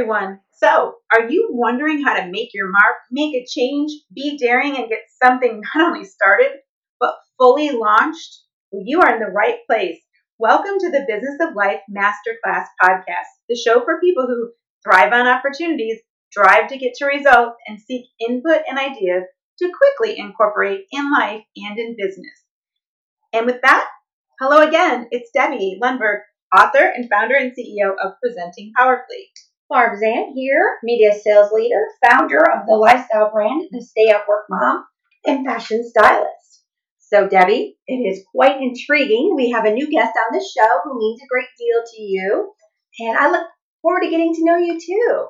everyone. So, are you wondering how to make your mark, make a change, be daring, and get something not only started, but fully launched? Well, you are in the right place. Welcome to the Business of Life Masterclass podcast, the show for people who thrive on opportunities, drive to get to results, and seek input and ideas to quickly incorporate in life and in business. And with that, hello again. It's Debbie Lundberg, author and founder and CEO of Presenting Powerfully. Barb Zant here, media sales leader, founder of the lifestyle brand, The Stay at Work Mom, and fashion stylist. So, Debbie, it is quite intriguing. We have a new guest on the show who means a great deal to you, and I look forward to getting to know you too.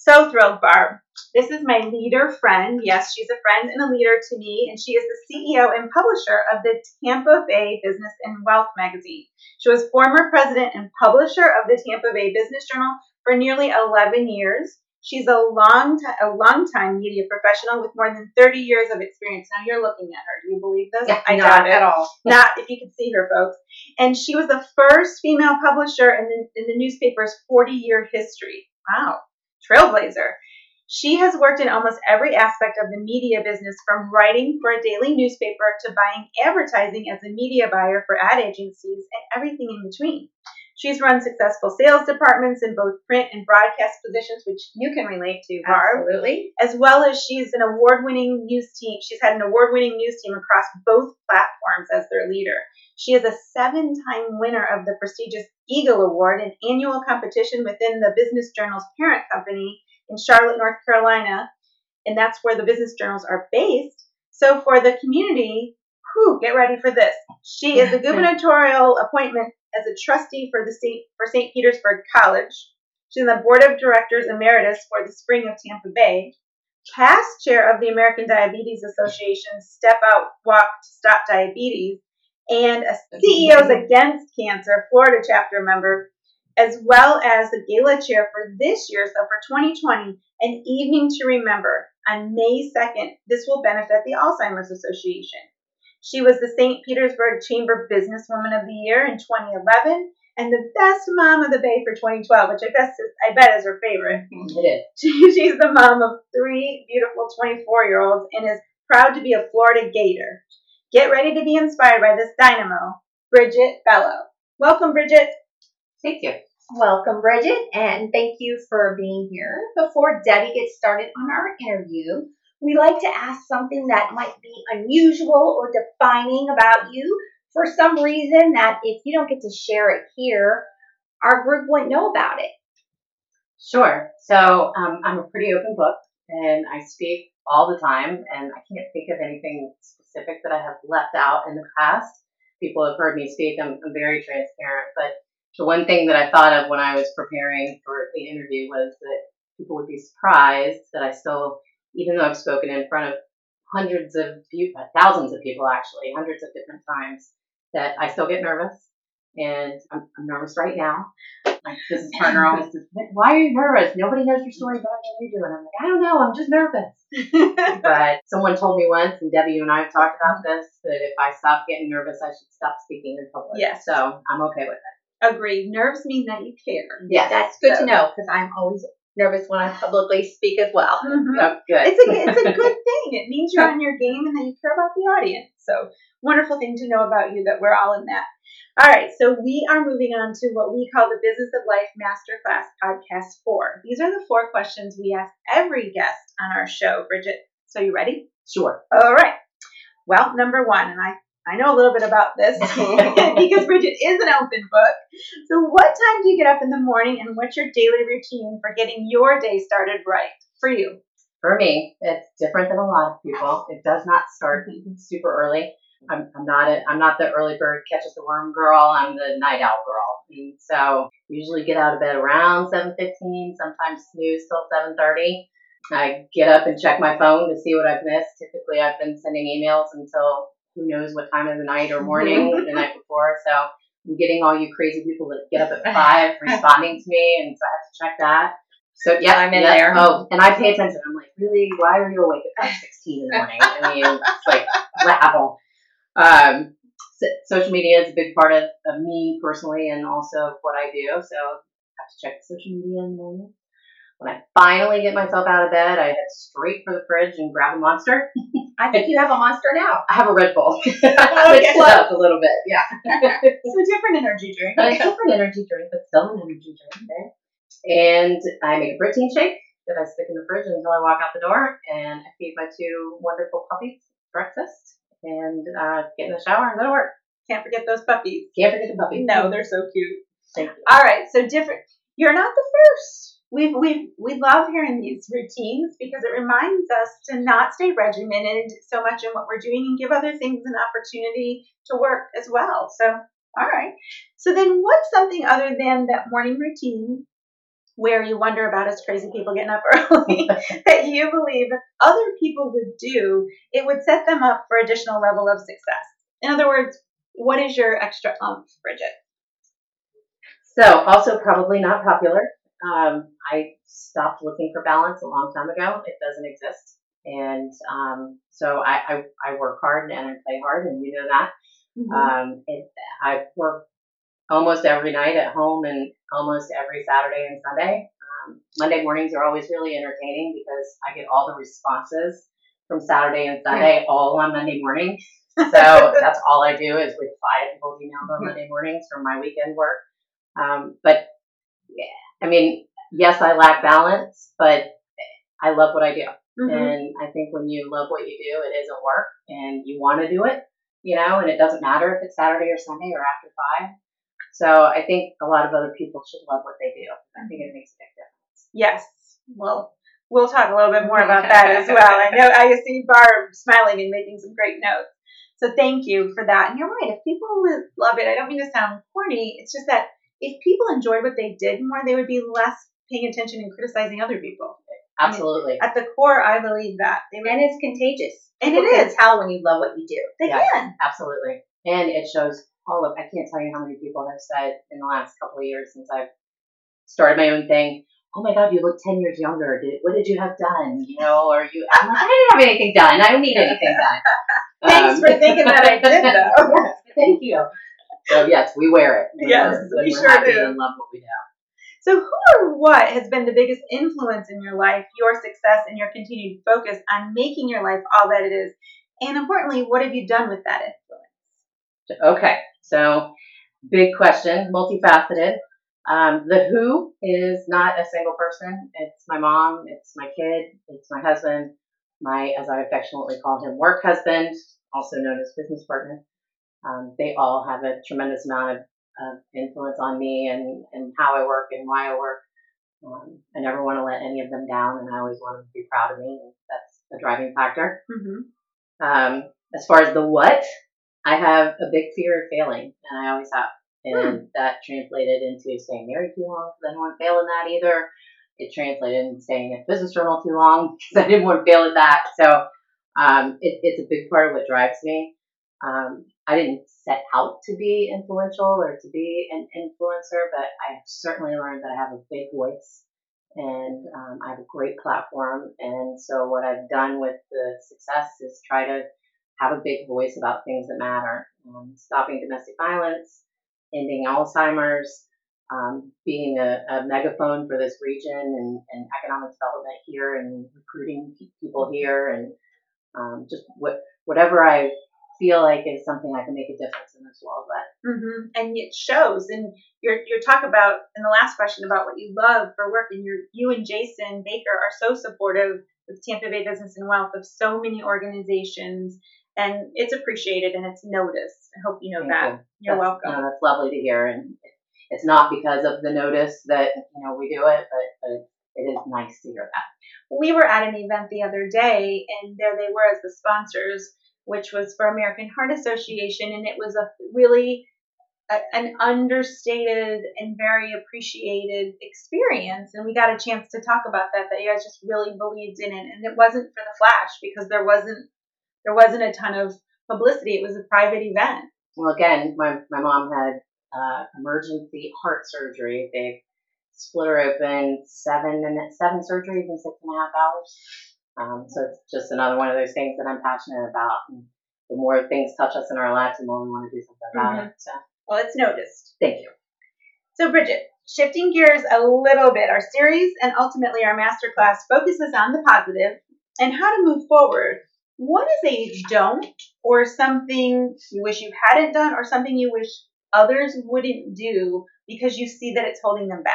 So thrilled, Barb. This is my leader friend. Yes, she's a friend and a leader to me, and she is the CEO and publisher of the Tampa Bay Business and Wealth magazine. She was former president and publisher of the Tampa Bay Business Journal for nearly 11 years. She's a long, t- a long time media professional with more than 30 years of experience. Now you're looking at her. Do you believe this? Yeah, I not doubt it at all. Not if you could see her, folks. And she was the first female publisher in the, in the newspaper's 40 year history. Wow, trailblazer. She has worked in almost every aspect of the media business from writing for a daily newspaper to buying advertising as a media buyer for ad agencies and everything in between. She's run successful sales departments in both print and broadcast positions, which you can relate to, Barb Absolutely. as well as she's an award-winning news team. She's had an award-winning news team across both platforms as their leader. She is a seven-time winner of the prestigious Eagle Award, an annual competition within the Business Journal's parent company in Charlotte, North Carolina, and that's where the business journals are based. So for the community, whew, get ready for this. She is a gubernatorial appointment as a trustee for the state for St. Petersburg College. She's on the board of directors emeritus for the Spring of Tampa Bay, past chair of the American Diabetes Association Step Out Walk to Stop Diabetes, and a CEOs Against Cancer Florida chapter member, as well as the gala chair for this year, so for 2020, an evening to remember on May 2nd. This will benefit the Alzheimer's Association. She was the St. Petersburg Chamber Businesswoman of the Year in 2011 and the best mom of the Bay for 2012, which I, best is, I bet is her favorite. It is. She, she's the mom of three beautiful 24 year olds and is proud to be a Florida Gator. Get ready to be inspired by this dynamo, Bridgette Bello. Welcome, Bridgette. Thank you. Welcome, Bridgette, and thank you for being here. Before Debbie gets started on our interview, we like to ask something that might be unusual or defining about you for some reason that if you don't get to share it here, our group wouldn't know about it. Sure. So um, I'm a pretty open book, and I speak all the time, and I can't think of anything specific that I have left out in the past. People have heard me speak. I'm, I'm very transparent, but the one thing that I thought of when I was preparing for the interview was that people would be surprised that I still, even though I've spoken in front of hundreds of people, uh, thousands of people actually, hundreds of different times, that I still get nervous. And I'm, I'm nervous right now. My business partner always says, Why are you nervous? Nobody knows your story better than you do. And I'm like, I don't know, I'm just nervous. but someone told me once, and Debbie, and I have talked about this, that if I stop getting nervous, I should stop speaking in public. Yes. So I'm okay with it. Agreed. Nerves mean that you care. Yes. That's good So- to know because I'm always nervous when I publicly speak as well. Mhm. Oh, good. It's a it's a good thing. It means you're on your game and that you care about the audience. So wonderful thing to know about you that we're all in that. All right, so we are moving on to what we call the Business of Life Masterclass Podcast Four. These are the four questions we ask every guest on our show. Bridgette, so you ready? sure. All right. Well, number one, and I I know a little bit about this because Bridgette is an open book. So, what time do you get up in the morning, and what's your daily routine for getting your day started right for you? For me, it's different than a lot of people. It does not start super early. I'm, I'm not a, I'm not the early bird catches the worm girl. I'm the night owl girl. And so usually get out of bed around 7:15. Sometimes snooze till 7:30. I get up and check my phone to see what I've missed. Typically, I've been sending emails until who knows what time of the night or morning the night before. So I'm getting all you crazy people that get up at five responding to me, and so I have to check that. So yeah, I'm in yeah. there. Oh, and I pay attention. I'm like, really? Why are you awake at five sixteen in the morning? I mean, it's like rabble. Um, so, social media is a big part of, of me personally, and also of what I do. So I have to check social media in the morning. When I finally get myself out of bed, I head straight for the fridge and grab a monster. I think you have a monster now. I have a Red Bull. Mix Okay. it up a little bit, yeah. So different energy drink. a different energy drink, but still an energy drink. Okay? And I make a protein shake that I stick in the fridge until I walk out the door, and I feed my two wonderful puppies breakfast, and uh, get in the shower and go to work. Can't forget those puppies. Can't forget the puppies. No, they're so cute. Thank you. All right, so different. You're not the first. We've we we love hearing these routines because it reminds us to not stay regimented so much in what we're doing and give other things an opportunity to work as well. So, all right. So then, what's something other than that morning routine where you wonder about us crazy people getting up early that you believe other people would do, it would set them up for additional level of success? In other words, what is your extra umph, Bridgette? So, also probably not popular. Um, I stopped looking for balance a long time ago. It doesn't exist. And um, so I, I, I work hard and I play hard, and you know that. Um, it, I work almost every night at home and almost every Saturday and Sunday. Um, Monday mornings are always really entertaining because I get all the responses from Saturday and Sunday all on Monday morning. So that's all I do is reply to people's emails on Monday mornings from my weekend work. Um, but yeah, I mean, yes, I lack balance, but I love what I do. Mhm. And I think when you love what you do, it isn't work and you want to do it, you know, and it doesn't matter if it's Saturday or Sunday or after five. So I think a lot of other people should love what they do. I think it makes a big difference. Yes. Well, we'll talk a little bit more about that as well. I know I see Barb smiling and making some great notes. So thank you for that. And you're right. If people love it, I don't mean to sound corny. It's just that if people enjoyed what they did more, they would be less paying attention and criticizing other people. Absolutely. At the core, I believe that. They would, And it's contagious. And People it can is. tell when you love what you do. they Yeah. can. Absolutely. And it shows all of, I can't tell you how many people have said in the last couple of years since I've started my own thing, oh my God, you look 10 years younger. Did, what did you have done? You know, or you, I'm like, I didn't have anything done. I don't need anything done. Thanks Um, for thinking that I did, though. yes, thank you. So yes, we wear it. when Yes, we're- we sure happy do. And love what we do. So, who or what has been the biggest influence in your life, your success, and your continued focus on making your life all that it is? And importantly, what have you done with that influence? Okay, so big question, multifaceted. Um, the who is not a single person. It's my mom, it's my kid, it's my husband, my, as I affectionately call him, work husband, also known as business partner. Um, they all have a tremendous amount of, of influence on me and, and how I work and why I work. Um, I never want to let any of them down, and I always want them to be proud of me. And that's a driving factor. Mm-hmm. Um, as far as the what, I have a big fear of failing, and I always have. And that translated into staying married too long because I didn't want to fail in that either. It translated into staying at business journal too long because I didn't want to fail at that. So um, it, it's a big part of what drives me. Um, I didn't set out to be influential or to be an influencer, but I have certainly learned that I have a big voice and um, I have a great platform. And so what I've done with the success is try to have a big voice about things that matter, um, stopping domestic violence, ending Alzheimer's, um, being a, a megaphone for this region and, and economic development here and recruiting people here and um, just what, whatever I feel like is something I can make a difference in this world with. Mm-hmm. And it shows. And your your talk about in the last question about what you love for work, and your you and Jason Baker are so supportive with Tampa Bay Business and Wealth of so many organizations, and it's appreciated and it's noticed. I hope you know Thank that. you. You're That's- welcome. no, that's lovely to hear, and it's not because of the notice that you know we do it, but, but it is nice to hear that. we were at an event the other day, and there they were as the sponsors, which was for American Heart Association, and it was a really a, an understated and very appreciated experience. And we got a chance to talk about that. That you guys just really believed in it, and it wasn't for the flash because there wasn't there wasn't a ton of publicity. It was a private event. Well, again, my my mom had uh, emergency heart surgery. They split her open seven and seven surgeries in six and a half hours. Um, so it's just another one of those things that I'm passionate about. And the more things touch us in our lives, the more we want to do something about it. So Well, it's noticed. thank you. So, Bridgette, Shifting gears a little bit, our series and ultimately our masterclass focuses on the positive and how to move forward. What is a don't or something you wish you hadn't done or something you wish others wouldn't do because you see that it's holding them back?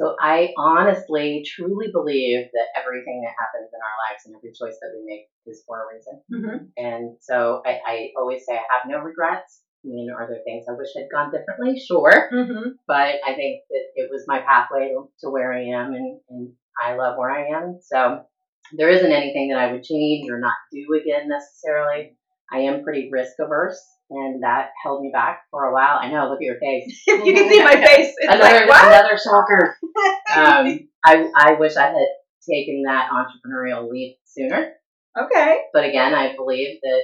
So I honestly, truly believe that everything that happens in our lives and every choice that we make is for a reason. Mm-hmm. And so I, I always say I have no regrets. I mean, are there things I wish had gone differently? Sure. Mm-hmm. But I think that it was my pathway to where I am and, and I love where I am. So there isn't anything that I would change or not do again necessarily. I am pretty risk averse and that held me back for a while. I know, look at your face. If you can see my face, it's another, like, what? another shocker. Um, I, I wish I had taken that entrepreneurial leap sooner. okay. But again, I believe that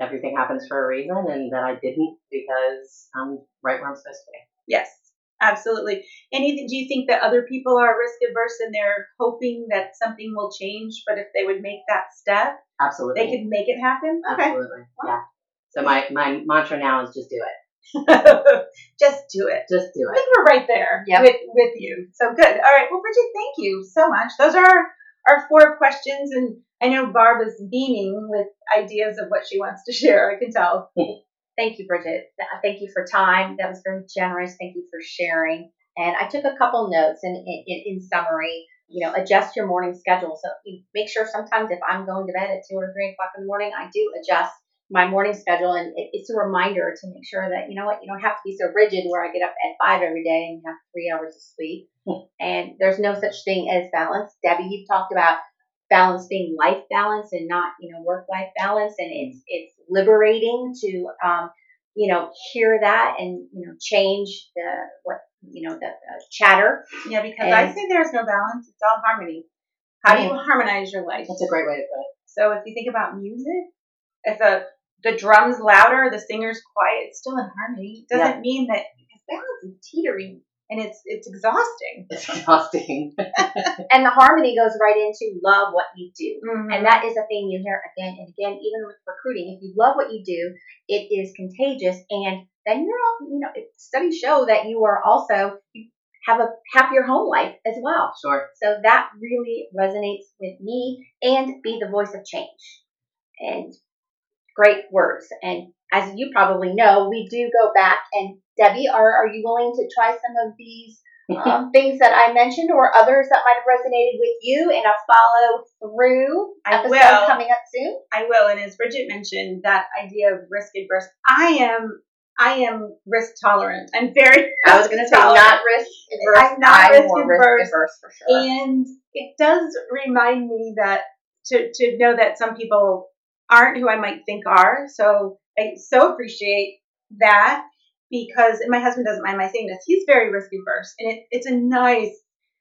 everything happens for a reason and that I didn't because I'm right where I'm supposed to be. Yes, absolutely. Anything? Do you think that other people are risk averse and they're hoping that something will change, but if they would make that step, Absolutely. they could make it happen? Okay. Absolutely. Yeah. So my, my mantra now is just do it. Just do it. Just do it. I think we're right there Yep. with with you. So good. All right. Well, Bridgette, thank you so much. Those are our, our four questions, and I know Barb is beaming with ideas of what she wants to share. I can tell. Thank you, Bridgette. Thank you for time. That was very generous. Thank you for sharing. And I took a couple notes and in, in, in summary, you know, adjust your morning schedule. So you make sure sometimes if I'm going to bed at two or three o'clock in the morning, I do adjust my morning schedule. And it, it's a reminder to make sure that, you know what, you don't have to be so rigid where I get up at five every day and have three hours of sleep. and there's no such thing as balance. Debbie, you've talked about balance being life balance and not, you know, work life balance. And it's, it's liberating to, um, you know, hear that and, you know, change the, what, you know, the uh, chatter. Yeah, because I And- say there's no balance. It's all harmony. How do you harmonize your life? That's a great way to put it. So if you think about music, if the the drums louder, the singer's quiet, it's still in harmony. It doesn't mean that because balance is teetering and it's it's exhausting. It's exhausting. And the harmony goes right into love what you do. Mm-hmm. And that is a thing you hear again and again, even with recruiting. If you love what you do, it is contagious. And then you're all, you know, studies show that you are also, you have a happier home life as well. Sure. So that really resonates with me and be the voice of change. And great words. And as you probably know, we do go back and Debbie, are, are you willing to try some of these um, things that I mentioned or others that might have resonated with you in a follow through I episode will. coming up soon? I will. And as Bridgette mentioned, that idea of risk adverse, I am I am risk tolerant. I'm very I was going to say not risk adverse. I'm not risk more adverse. risk adverse for sure. And it does remind me that to, to know that some people aren't who I might think are. So I so appreciate that because, and my husband doesn't mind my saying this, he's very risk averse. And it, it's a nice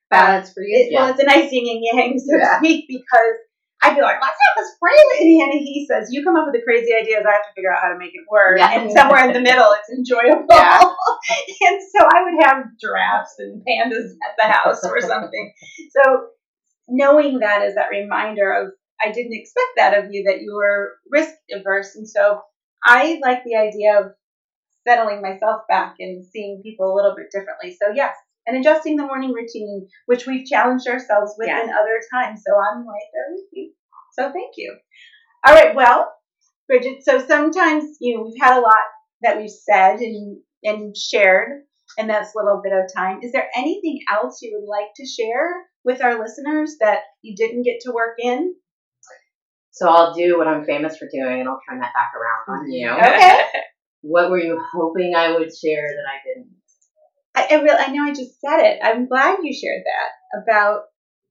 Balance for you. it, Well, it's a nice yin and yang, so Yeah. to speak, because I feel like, let's have this crazy. And he says, you come up with the crazy ideas, I have to figure out how to make it work. Yeah. And somewhere in the middle, it's enjoyable. Yeah. and so I would have giraffes and pandas at the house or something. so knowing that is that reminder of, I didn't expect that of you, that you were risk averse. And so I like the idea of settling myself back and seeing people a little bit differently. So yes, and adjusting the morning routine, which we've challenged ourselves with Yes. in other times. So I'm right there with you. So thank you. All right, well, Bridgette, so sometimes, you know, we've had a lot that we've said and, and shared in this little bit of time. Is there anything else you would like to share with our listeners that you didn't get to work in? So I'll do what I'm famous for doing and I'll turn that back around on you. Okay. What were you hoping I would share that I didn't? I, I, really, I know I just said it. I'm glad you shared that about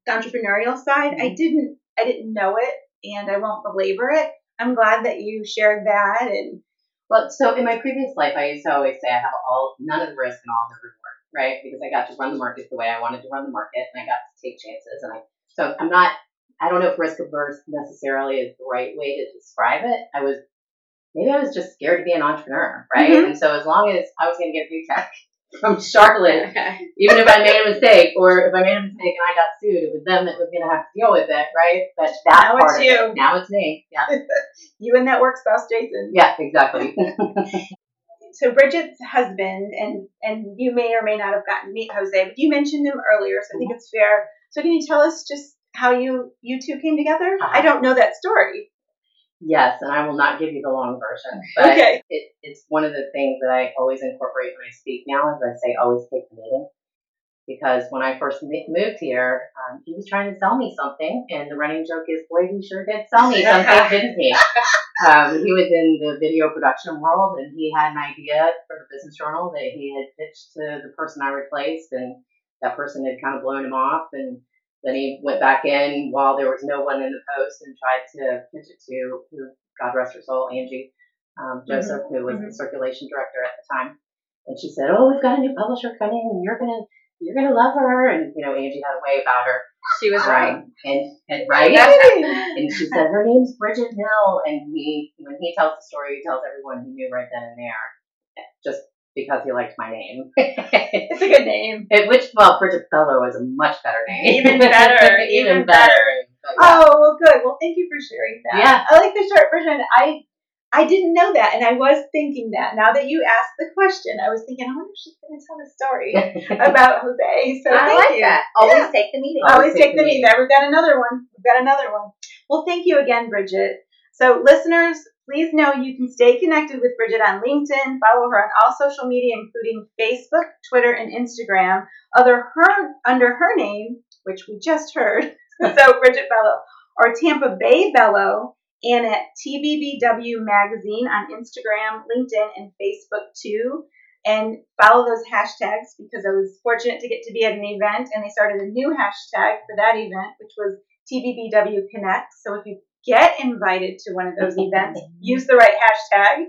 the entrepreneurial side. I mm-hmm. didn't, I didn't know it, and I won't belabor it. I'm glad that you shared that, and Well, so in my previous life, I used to always say I have all none of the risk and all the reward, right? Because I got to run the market the way I wanted to run the market, and I got to take chances. And I so I'm not. I don't know if risk averse necessarily is the right way to describe it. I was maybe I was just scared to be an entrepreneur, right? Mhm. And so as long as I was going to get a paycheck from Charlotte, even if I made a mistake or if I made a mistake and I got sued, it was them that was going to have to deal with it, right? But that Now part it's you. it, now it's me. Yeah, you and that work spouse, Jason. yeah, exactly. so Bridgette's husband, and and you may or may not have gotten to meet Jose, but you mentioned him earlier, so I think it's fair. So can you tell us just how you you two came together? Uh-huh. I don't know that story. Yes, and I will not give you the long version. But Okay. it, it's one of the things that I always incorporate when I speak now is I say always take the meeting. Because when I first mo- moved here, um, he was trying to sell me something, and the running joke is, boy, he sure did sell me something, didn't he? Um, he was in the video production world, and he had an idea for the Business Journal that he had pitched to the person I replaced, and that person had kind of blown him off, and then he went back in while there was no one in the post and tried to pitch it to who, God rest her soul, Angie um, Joseph, who was the circulation director at the time. And she said, "Oh, we've got a new publisher coming, and you're gonna you're gonna love her." And you know, Angie had a way about her. She was Um, right. And, and right. and she said her name's Bridgette Mill, and he when he tells the story, he tells everyone he knew right then and there, just because he liked my name. It's a good name. It- Which, well, Bridgette Bello is a much better name. Even better, even better. But yeah. Oh well, good. Well, thank you for sharing that. Yeah. I like the short version. I I didn't know that, and I was thinking that. Now that you asked the question, I was thinking, I wonder if she's going to tell a story about Jose. So I like you. that. Always Yeah. take the meeting. Always take the meeting. There, we've got another one. We've got another one. Well, thank you again, Bridgette. So, listeners, please know you can stay connected with Bridgette on LinkedIn. Follow her on all social media, including Facebook, Twitter, and Instagram. Other her under her name, which we just heard. so, Bridgette Bello, or Tampa Bay Bello, and at TBBW Magazine on Instagram, LinkedIn, and Facebook too and follow those hashtags because I was fortunate to get to be at an event and they started a new hashtag for that event, which was TBBW Connect. So if you get invited to one of those events, use the right hashtag.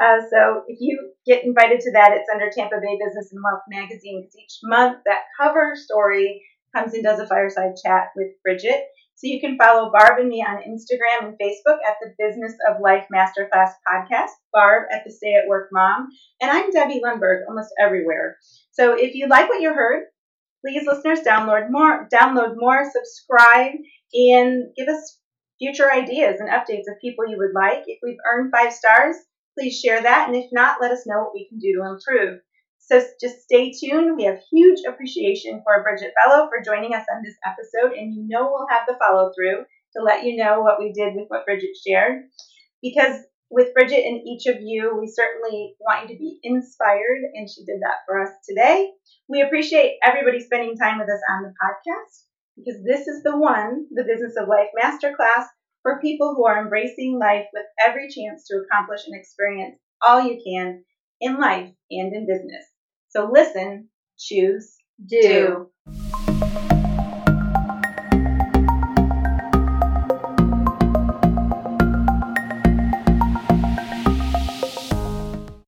Uh, so if you get invited to that, it's under Tampa Bay Business and Wealth Magazine because each month that cover story comes and does a fireside chat with Bridgette. So you can follow Barb and me on Instagram and Facebook at the Business of Life Masterclass podcast, Barb at the Stay at Work Mom, and I'm Debbie Lundberg almost everywhere. So if you like what you heard, please listeners download more, download more, subscribe, and give us future ideas and updates of people you would like. If we've earned five stars, please share that, and if not, let us know what we can do to improve. So just stay tuned. We have huge appreciation for Bridgette Bello for joining us on this episode, and you know we'll have the follow through to let you know what we did with what Bridgette shared. Because with Bridgette and each of you, we certainly want you to be inspired, and she did that for us today. We appreciate everybody spending time with us on the podcast because this is the one, the Business of Life Masterclass, for people who are embracing life with every chance to accomplish and experience all you can in life and in business. So listen, choose, Do. do.